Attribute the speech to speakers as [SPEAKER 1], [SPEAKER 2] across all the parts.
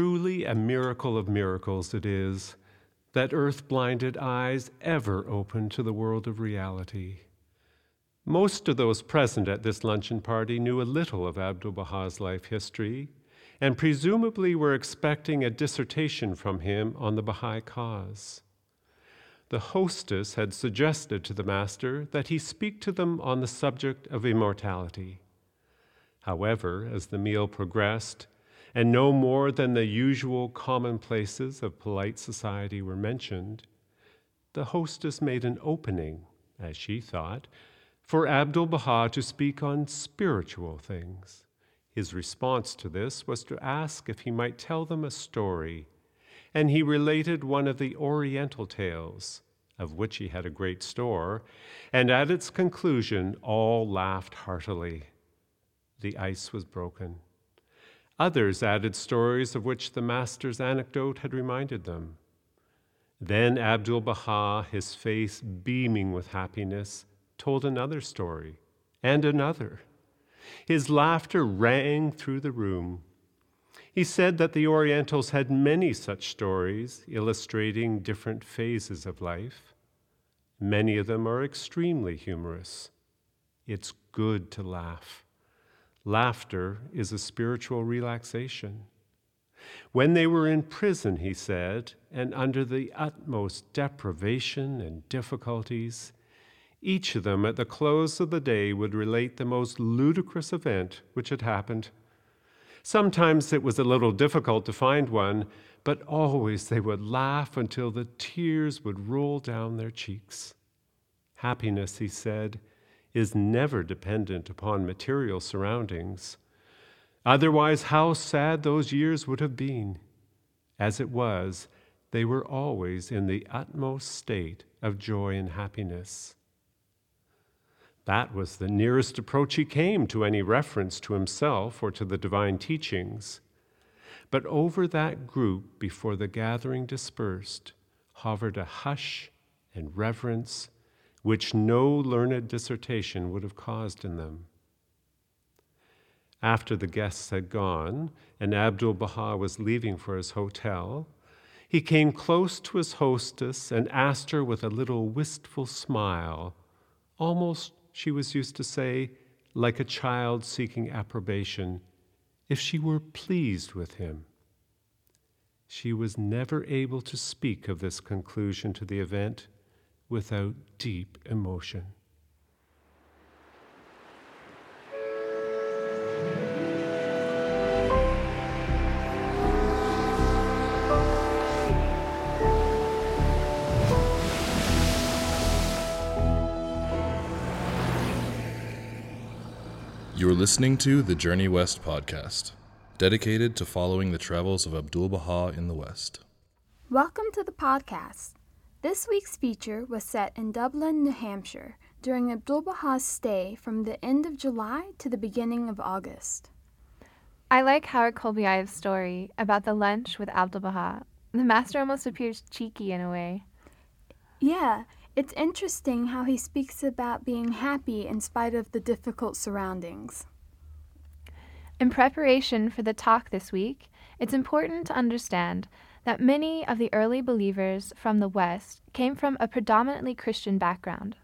[SPEAKER 1] Truly a miracle of miracles it is that earth blinded eyes ever open to the world of reality. Most of those present at this luncheon party knew a little of Abdu'l Baha's life history and presumably were expecting a dissertation from him on the Baha'i cause. The hostess had suggested to the master that he speak to them on the subject of immortality. However, as the meal progressed, and no more than the usual commonplaces of polite society were mentioned, the hostess made an opening, as she thought, for Abdu'l Baha to speak on spiritual things. His response to this was to ask if he might tell them a story, and he related one of the Oriental tales, of which he had a great store, and at its conclusion all laughed heartily. The ice was broken. Others added stories of which the master's anecdote had reminded them. Then Abdu'l Baha, his face beaming with happiness, told another story and another. His laughter rang through the room. He said that the Orientals had many such stories illustrating different phases of life. Many of them are extremely humorous. It's good to laugh. Laughter is a spiritual relaxation. When they were in prison, he said, and under the utmost deprivation and difficulties, each of them at the close of the day would relate the most ludicrous event which had happened. Sometimes it was a little difficult to find one, but always they would laugh until the tears would roll down their cheeks. Happiness, he said, is never dependent upon material surroundings. Otherwise, how sad those years would have been. As it was, they were always in the utmost state of joy and happiness. That was the nearest approach he came to any reference to himself or to the divine teachings. But over that group, before the gathering dispersed, hovered a hush and reverence which no learned dissertation would have caused in them. After the guests had gone and Abdu'l Baha was leaving for his hotel, he came close to his hostess and asked her with a little wistful smile, almost, she was used to say, like a child seeking approbation, if she were pleased with him. She was never able to speak of this conclusion to the event without deep emotion.
[SPEAKER 2] You're listening to the Journey West podcast, dedicated to following the travels of Abdu'l Baha in the West.
[SPEAKER 3] Welcome to the podcast. This week's feature was set in Dublin, New Hampshire, during Abdu'l Baha's stay from the end of July to the beginning of August.
[SPEAKER 4] I like Howard Colby Ives's story about the lunch with Abdu'l Baha. The master almost appears cheeky in a way.
[SPEAKER 3] Yeah, it's interesting how he speaks about being happy in spite of the difficult surroundings.
[SPEAKER 4] In preparation for the talk this week, it's important to understand that many of the early believers from the West came from a predominantly Christian background.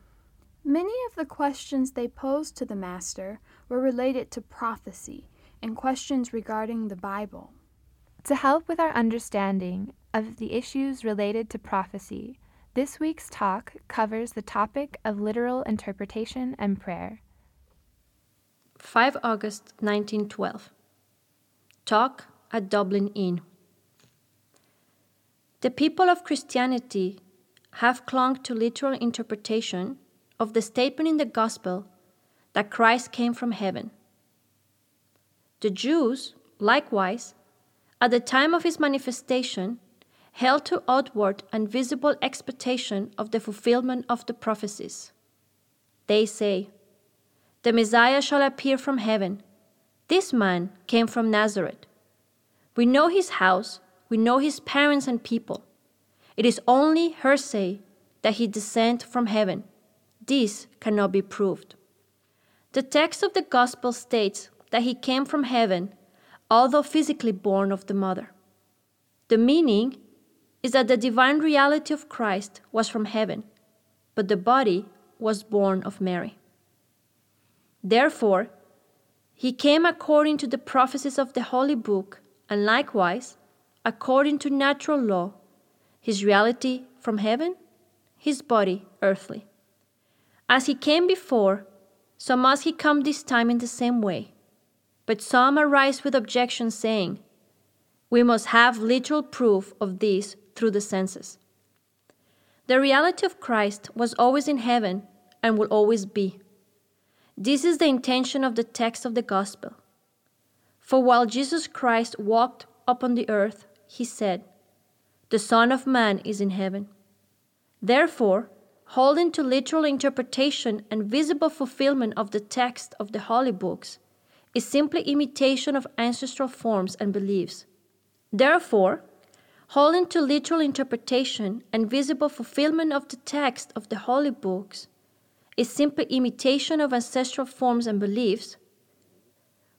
[SPEAKER 3] Many of the questions they posed to the Master were related to prophecy and questions regarding the Bible.
[SPEAKER 4] To help with our understanding of the issues related to prophecy, this week's talk covers the topic of literal interpretation and prayer.
[SPEAKER 5] 5 August 1912. Talk at Dublin Inn. The people of Christianity have clung to literal interpretation of the statement in the Gospel that Christ came from heaven. The Jews, likewise, at the time of his manifestation, held to outward and visible expectation of the fulfillment of the prophecies. They say, The Messiah shall appear from heaven. This man came from Nazareth. We know his house we know his parents and people. It is only hearsay that he descended from heaven. This cannot be proved. The text of the Gospel states that he came from heaven, although physically born of the mother. The meaning is that the divine reality of Christ was from heaven, but the body was born of Mary. Therefore, he came according to the prophecies of the Holy Book, and likewise, according to natural law, his reality from heaven, his body earthly. As he came before, so must he come this time in the same way. But some arise with objections, saying, We must have literal proof of this through the senses. The reality of Christ was always in heaven and will always be. This is the intention of the text of the Gospel. For while Jesus Christ walked upon the earth, he said, The Son of Man is in heaven. Therefore, holding to literal interpretation and visible fulfillment of the text of the holy books, is simply imitation of ancestral forms and beliefs. Therefore, holding to literal interpretation and visible fulfillment of the text of the holy books is simply imitation of ancestral forms and beliefs.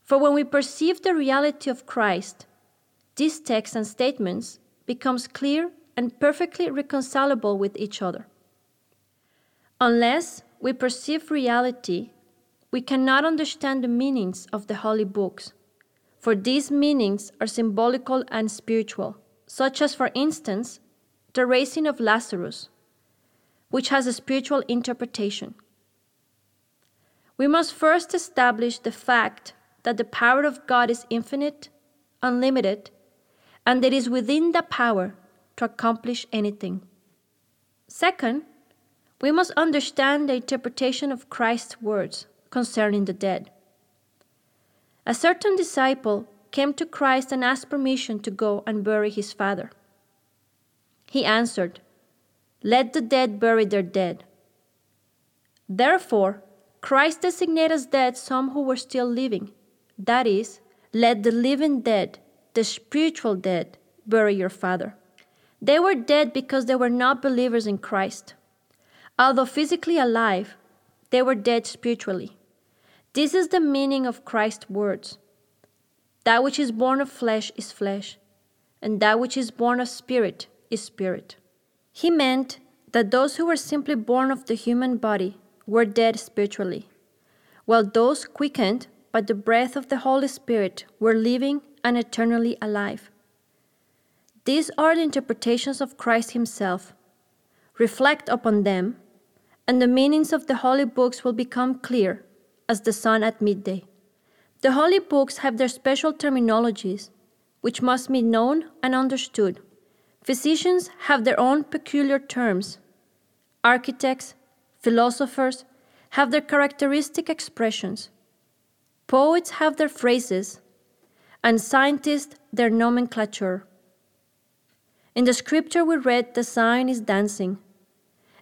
[SPEAKER 5] For when we perceive the reality of Christ, these texts and statements becomes clear and perfectly reconcilable with each other. Unless we perceive reality, we cannot understand the meanings of the holy books, for these meanings are symbolical and spiritual, such as, for instance, the raising of Lazarus, which has a spiritual interpretation. We must first establish the fact that the power of God is infinite, unlimited, and it is within the power to accomplish anything. Second, we must understand the interpretation of Christ's words concerning the dead. A certain disciple came to Christ and asked permission to go and bury his father. He answered, Let the dead bury their dead. Therefore, Christ designated as dead some who were still living. That is, let the living dead, the spiritual dead, bury your father. They were dead because they were not believers in Christ. Although physically alive, they were dead spiritually. This is the meaning of Christ's words That which is born of flesh is flesh, and that which is born of spirit is spirit. He meant that those who were simply born of the human body were dead spiritually, while those quickened by the breath of the Holy Spirit were living and eternally alive. These are the interpretations of Christ Himself. Reflect upon them, and the meanings of the holy books will become clear as the sun at midday. The holy books have their special terminologies, which must be known and understood. Physicians have their own peculiar terms. Architects, Philosophers have their characteristic expressions. Poets have their phrases, and scientists their nomenclature. In the scripture we read, the Zion is dancing.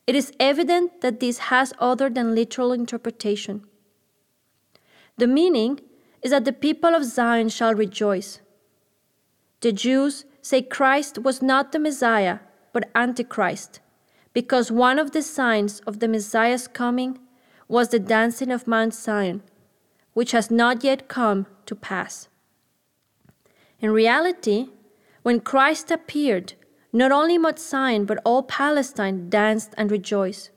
[SPEAKER 5] It is evident that this has other than literal interpretation. The meaning is that the people of Zion shall rejoice. The Jews say Christ was not the Messiah, but Antichrist because one of the signs of the Messiah's coming was the dancing of Mount Zion, which has not yet come to pass. In reality, when Christ appeared, not only Mount Zion but all Palestine danced and rejoiced.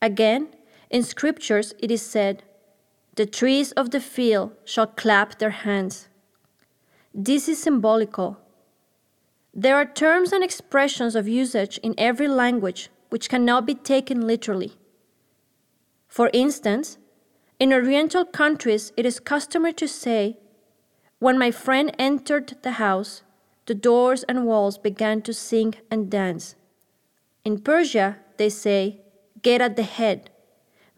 [SPEAKER 5] Again, in scriptures it is said, The trees of the field shall clap their hands. This is symbolical there are terms and expressions of usage in every language which cannot be taken literally. For instance, in Oriental countries, it is customary to say, When my friend entered the house, the doors and walls began to sing and dance. In Persia, they say, Get at the head,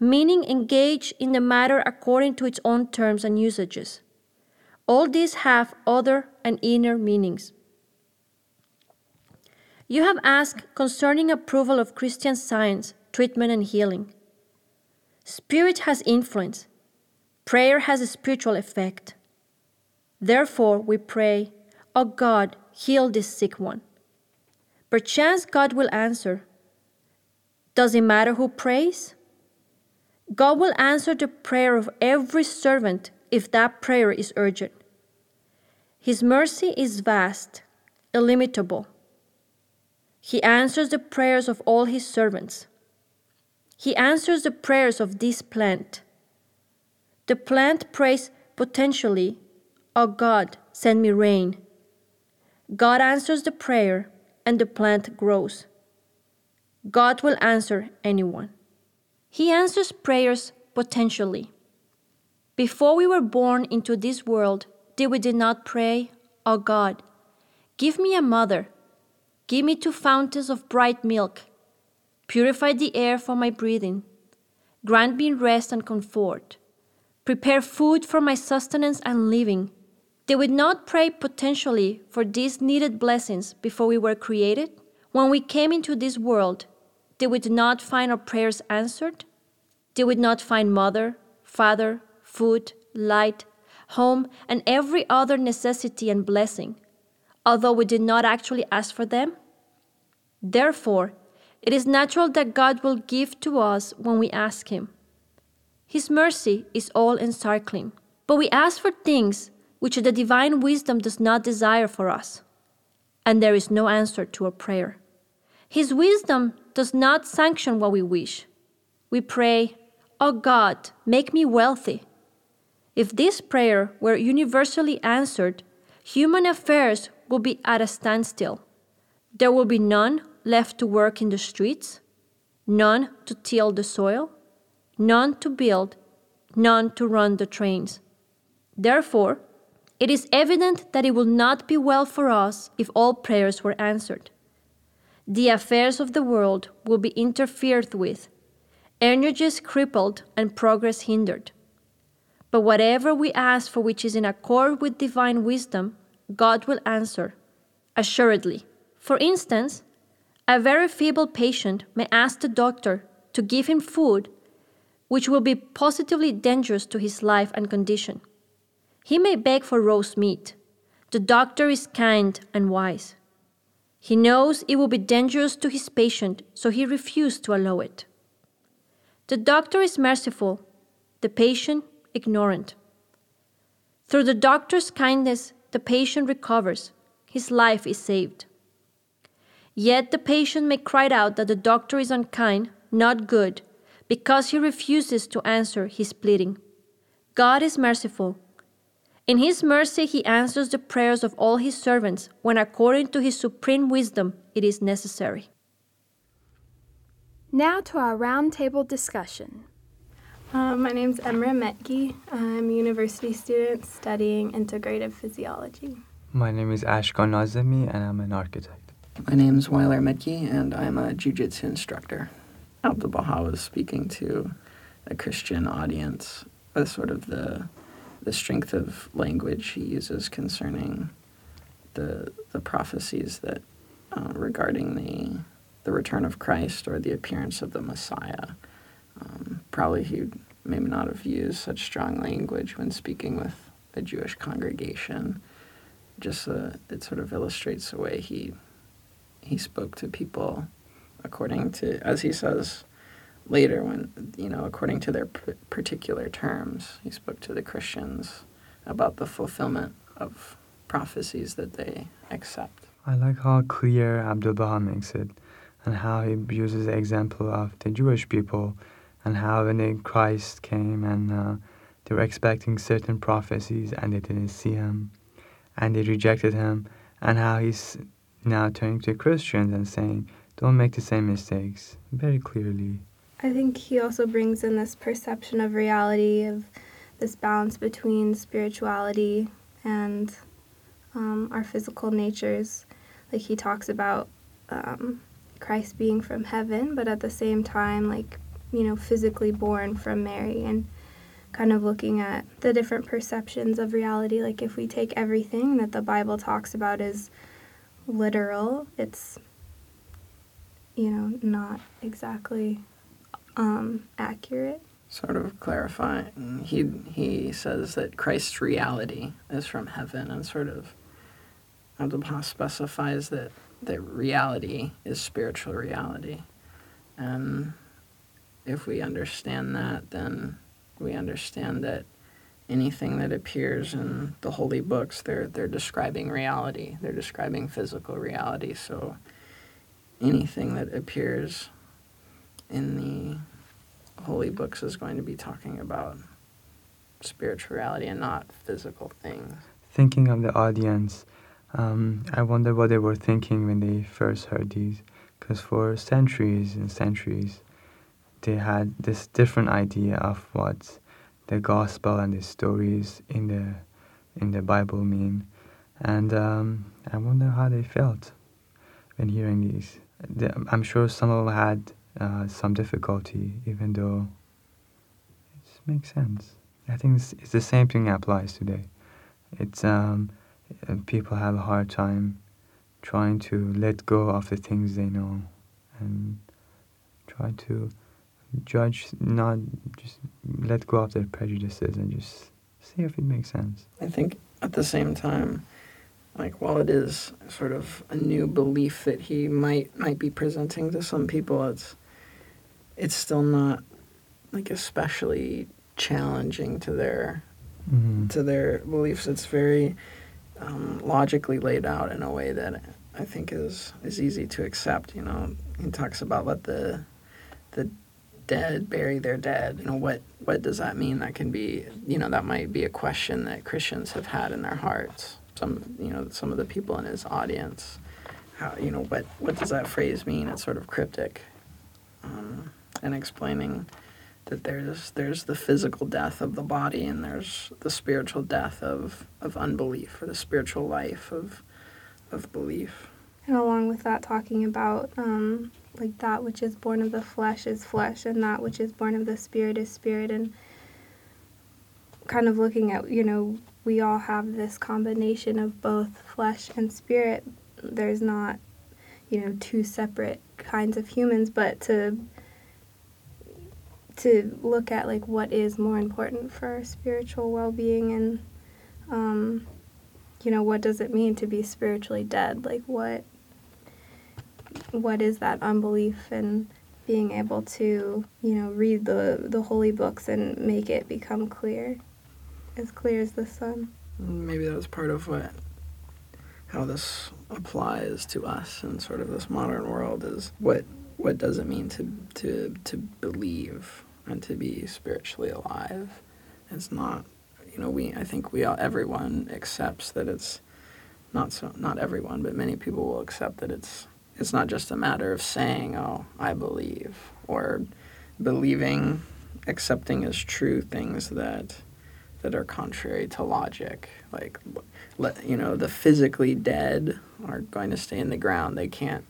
[SPEAKER 5] meaning engage in the matter according to its own terms and usages. All these have other and inner meanings. You have asked concerning approval of Christian science, treatment, and healing. Spirit has influence. Prayer has a spiritual effect. Therefore, we pray, O God, heal this sick one. Perchance God will answer. Does it matter who prays? God will answer the prayer of every servant if that prayer is urgent. His mercy is vast illimitable. He answers the prayers of all his servants. He answers the prayers of this plant. The plant prays potentially, Oh God, send me rain. God answers the prayer and the plant grows. God will answer anyone. He answers prayers potentially. Before we were born into this world, did we did not pray, Oh God, give me a mother, give me two fountains of bright milk, purify the air for my breathing, grant me rest and comfort, prepare food for my sustenance and living. Did we not pray potentially for these needed blessings before we were created? When we came into this world, did we not find our prayers answered? Did we not find mother, father, food, light, home, and every other necessity and blessing, although we did not actually ask for them? Therefore, it is natural that God will give to us when we ask Him. His mercy is all encircling, but we ask for things which the divine wisdom does not desire for us, and there is no answer to our prayer. His wisdom does not sanction what we wish. We pray, Oh God, make me wealthy. If this prayer were universally answered, human affairs would be at a standstill. There will be none left to work in the streets, none to till the soil, none to build, none to run the trains. Therefore, it is evident that it will not be well for us if all prayers were answered. The affairs of the world will be interfered with, energies crippled, and progress hindered. But whatever we ask for which is in accord with divine wisdom, God will answer, assuredly. For instance, a very feeble patient may ask the doctor to give him food which will be positively dangerous to his life and condition. He may beg for roast meat. The doctor is kind and wise. He knows it will be dangerous to his patient, so he refused to allow it. The doctor is merciful, the patient ignorant. Through the doctor's kindness, the patient recovers, his life is saved. Yet the patient may cry out that the doctor is unkind, not good, because he refuses to answer his pleading. God is merciful, in His mercy, He answers the prayers of all His servants when, according to His supreme wisdom, it is necessary.
[SPEAKER 3] Now to our roundtable discussion.
[SPEAKER 6] Uh, my name is Emra Metki. I'm a university student studying integrative physiology.
[SPEAKER 7] My name is Ashkan Nazemi, and I'm an architect.
[SPEAKER 8] My name is Weiler Medki, and I'm a jiu-jitsu instructor. Abdul Baha was speaking to a Christian audience with sort of the the strength of language he uses concerning the the prophecies that uh, regarding the the return of Christ or the appearance of the Messiah. Um, probably he may not have used such strong language when speaking with a Jewish congregation. Just uh, it sort of illustrates the way he he spoke to people according to, as he says, later when you know according to their p- particular terms he spoke to the christians about the fulfillment of prophecies that they accept.
[SPEAKER 7] I like how clear abdul baha makes it and how he uses the example of the jewish people and how when christ came and uh, they were expecting certain prophecies and they didn't see him and they rejected him and how he's now turning to christians and saying don't make the same mistakes very clearly
[SPEAKER 6] I think he also brings in this perception of reality, of this balance between spirituality and um, our physical natures. Like he talks about um, Christ being from heaven, but at the same time, like, you know, physically born from Mary and kind of looking at the different perceptions of reality. Like, if we take everything that the Bible talks about as literal, it's, you know, not exactly um, accurate.
[SPEAKER 8] Sort of clarifying, he he says that Christ's reality is from heaven, and sort of Abdu'l-Baha specifies that that reality is spiritual reality, and if we understand that, then we understand that anything that appears in the holy books, they're they're describing reality. They're describing physical reality. So anything that appears in the holy books is going to be talking about spirituality and not physical things.
[SPEAKER 7] Thinking of the audience, um, I wonder what they were thinking when they first heard these, because for centuries and centuries, they had this different idea of what the gospel and the stories in the in the Bible mean, and um, I wonder how they felt when hearing these. I'm sure some of them had uh, some difficulty, even though it makes sense. I think it's, it's the same thing applies today. It's um, uh, people have a hard time trying to let go of the things they know and try to judge, not just let go of their prejudices and just see if it makes sense.
[SPEAKER 8] I think at the same time, like while it is sort of a new belief that he might might be presenting to some people, it's it's still not like especially challenging to their mm-hmm. to their beliefs. It's very um, logically laid out in a way that I think is is easy to accept. You know, he talks about let the the dead bury their dead. You know, what what does that mean? That can be you know that might be a question that Christians have had in their hearts. Some you know some of the people in his audience. How you know what what does that phrase mean? It's sort of cryptic, um, and explaining that there's there's the physical death of the body and there's the spiritual death of, of unbelief or the spiritual life of of belief.
[SPEAKER 6] And along with that, talking about um, like that which is born of the flesh is flesh, and that which is born of the spirit is spirit, and kind of looking at you know we all have this combination of both flesh and spirit. There's not you know two separate kinds of humans, but to to look at like what is more important for our spiritual well-being and um, you know what does it mean to be spiritually dead? Like what what is that unbelief and being able to you know read the the holy books and make it become clear as clear as the sun?
[SPEAKER 8] Maybe that was part of what how this applies to us in sort of this modern world is what what does it mean to to to believe and to be spiritually alive. It's not, you know, we I think we all everyone accepts that it's not so not everyone, but many people will accept that it's it's not just a matter of saying, "Oh, I believe," or believing, accepting as true things that that are contrary to logic. Like, let, you know, the physically dead are going to stay in the ground. They can't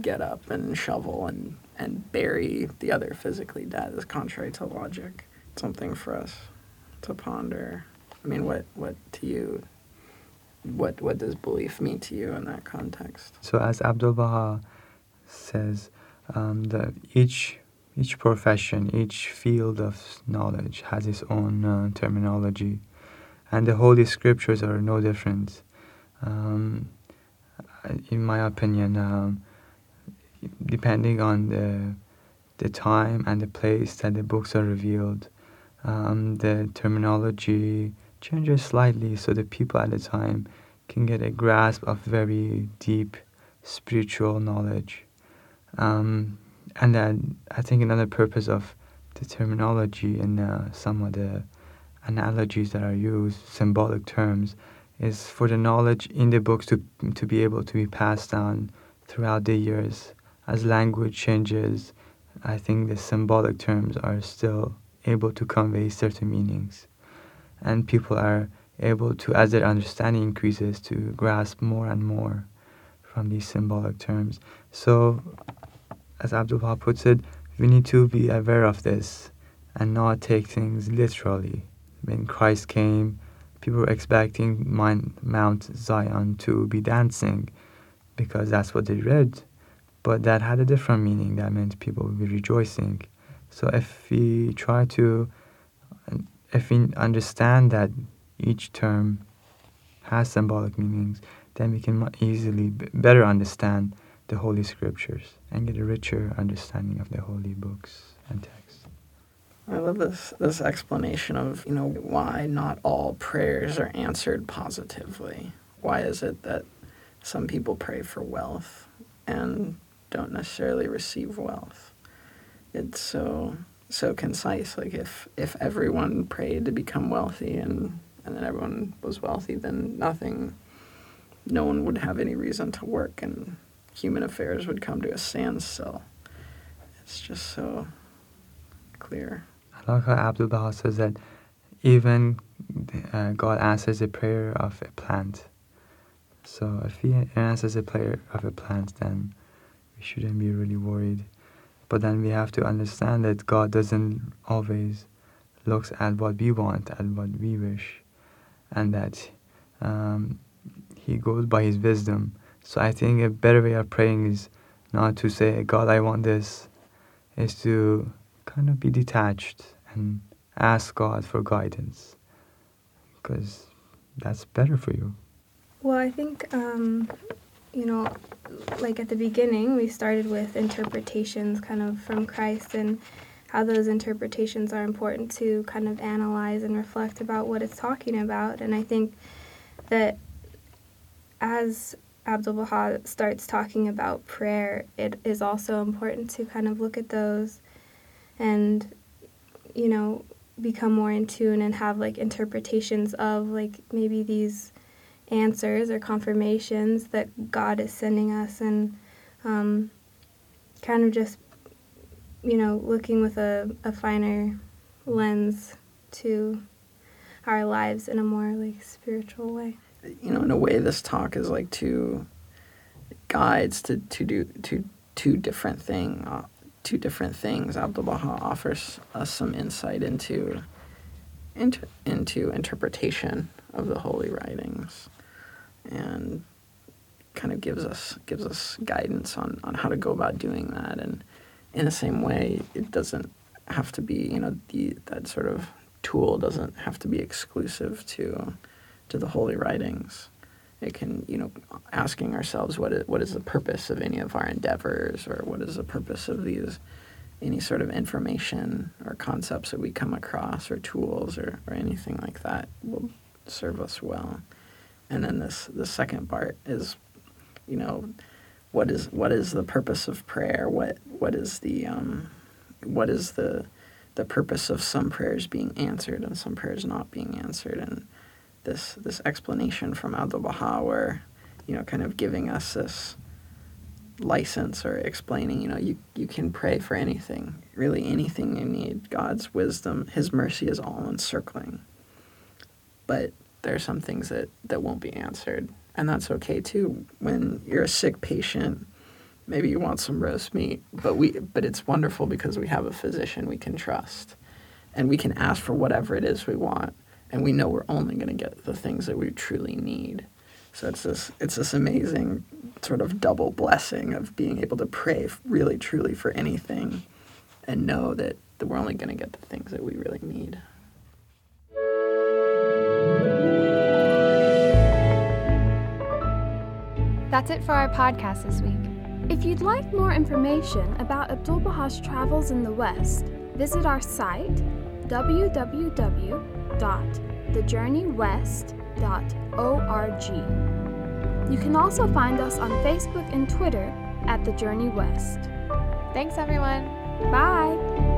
[SPEAKER 8] get up and shovel and and bury the other physically dead is contrary to logic. It's Something for us to ponder. I mean, what, what to you, what, what does belief mean to you in that context?
[SPEAKER 7] So, as Abdul Baha says, um, that each each profession, each field of knowledge has its own uh, terminology, and the Holy Scriptures are no different. Um, in my opinion, um, depending on the the time and the place that the books are revealed, um, the terminology changes slightly so the people at the time can get a grasp of very deep spiritual knowledge. Um, and then I think another purpose of the terminology and uh, some of the analogies that are used, symbolic terms, is for the knowledge in the books to to be able to be passed down throughout the years as language changes, I think the symbolic terms are still able to convey certain meanings. And people are able to, as their understanding increases, to grasp more and more from these symbolic terms. So, as Abdul Baha puts it, we need to be aware of this and not take things literally. When Christ came, people were expecting Mount Zion to be dancing because that's what they read but that had a different meaning. That meant people would be rejoicing. So if we try to, if we understand that each term has symbolic meanings, then we can easily better understand the Holy Scriptures and get a richer understanding of the holy books and texts.
[SPEAKER 8] I love this this explanation of, you know, why not all prayers are answered positively. Why is it that some people pray for wealth and don't necessarily receive wealth? It's so so concise. Like if if everyone prayed to become wealthy and and then everyone was wealthy, then nothing no one would have any reason to work and human affairs would come to a standstill. It's just so clear.
[SPEAKER 7] I like how Abdul Baha says that even uh, God answers a prayer of a plant. So if He answers a prayer of a plant, then we shouldn't be really worried. But then we have to understand that God doesn't always looks at what we want, at what we wish, and that um, He goes by His wisdom. So I think a better way of praying is not to say, God, I want this, is to kind of be detached and ask God for guidance because that's better for you.
[SPEAKER 6] Well, I think, um, you know, like at the beginning, we started with interpretations kind of from Christ and how those interpretations are important to kind of analyze and reflect about what it's talking about. And I think that as Abdul Baha starts talking about prayer, it is also important to kind of look at those and, you know, become more in tune and have like interpretations of like maybe these answers or confirmations that God is sending us and um, kind of just, you know, looking with a, a finer lens to our lives in a more like spiritual way
[SPEAKER 8] you know, in a way, this talk is like two guides to, to do to two different thing, uh, two different things. Abdul Baha offers us some insight into, into into interpretation of the holy writings, and kind of gives us gives us guidance on, on how to go about doing that. And in the same way, it doesn't have to be you know the that sort of tool doesn't have to be exclusive to to the holy writings. It can, you know, asking ourselves what is, what is the purpose of any of our endeavors or what is the purpose of these, any sort of information or concepts that we come across or tools or, or anything like that will serve us well. And then this, the second part is, you know, what is what is the purpose of prayer? What what is the um, what is the the purpose of some prayers being answered and some prayers not being answered and this this explanation from Abdul Baha where, you know, kind of giving us this license or explaining, you know, you, you can pray for anything, really anything you need. God's wisdom, His mercy is all encircling. But there are some things that, that won't be answered. And that's okay too. When you're a sick patient, maybe you want some roast meat, but we but it's wonderful because we have a physician we can trust. And we can ask for whatever it is we want and we know we're only going to get the things that we truly need. So it's this it's this amazing sort of double blessing of being able to pray really truly for anything and know that, that we're only going to get the things that we really need.
[SPEAKER 4] That's it for our podcast this week.
[SPEAKER 3] If you'd like more information about Abdul Baha's travels in the West, visit our site www www.thejourneywest.org. You can also find us on Facebook and Twitter at The Journey West.
[SPEAKER 4] Thanks, everyone.
[SPEAKER 3] Bye.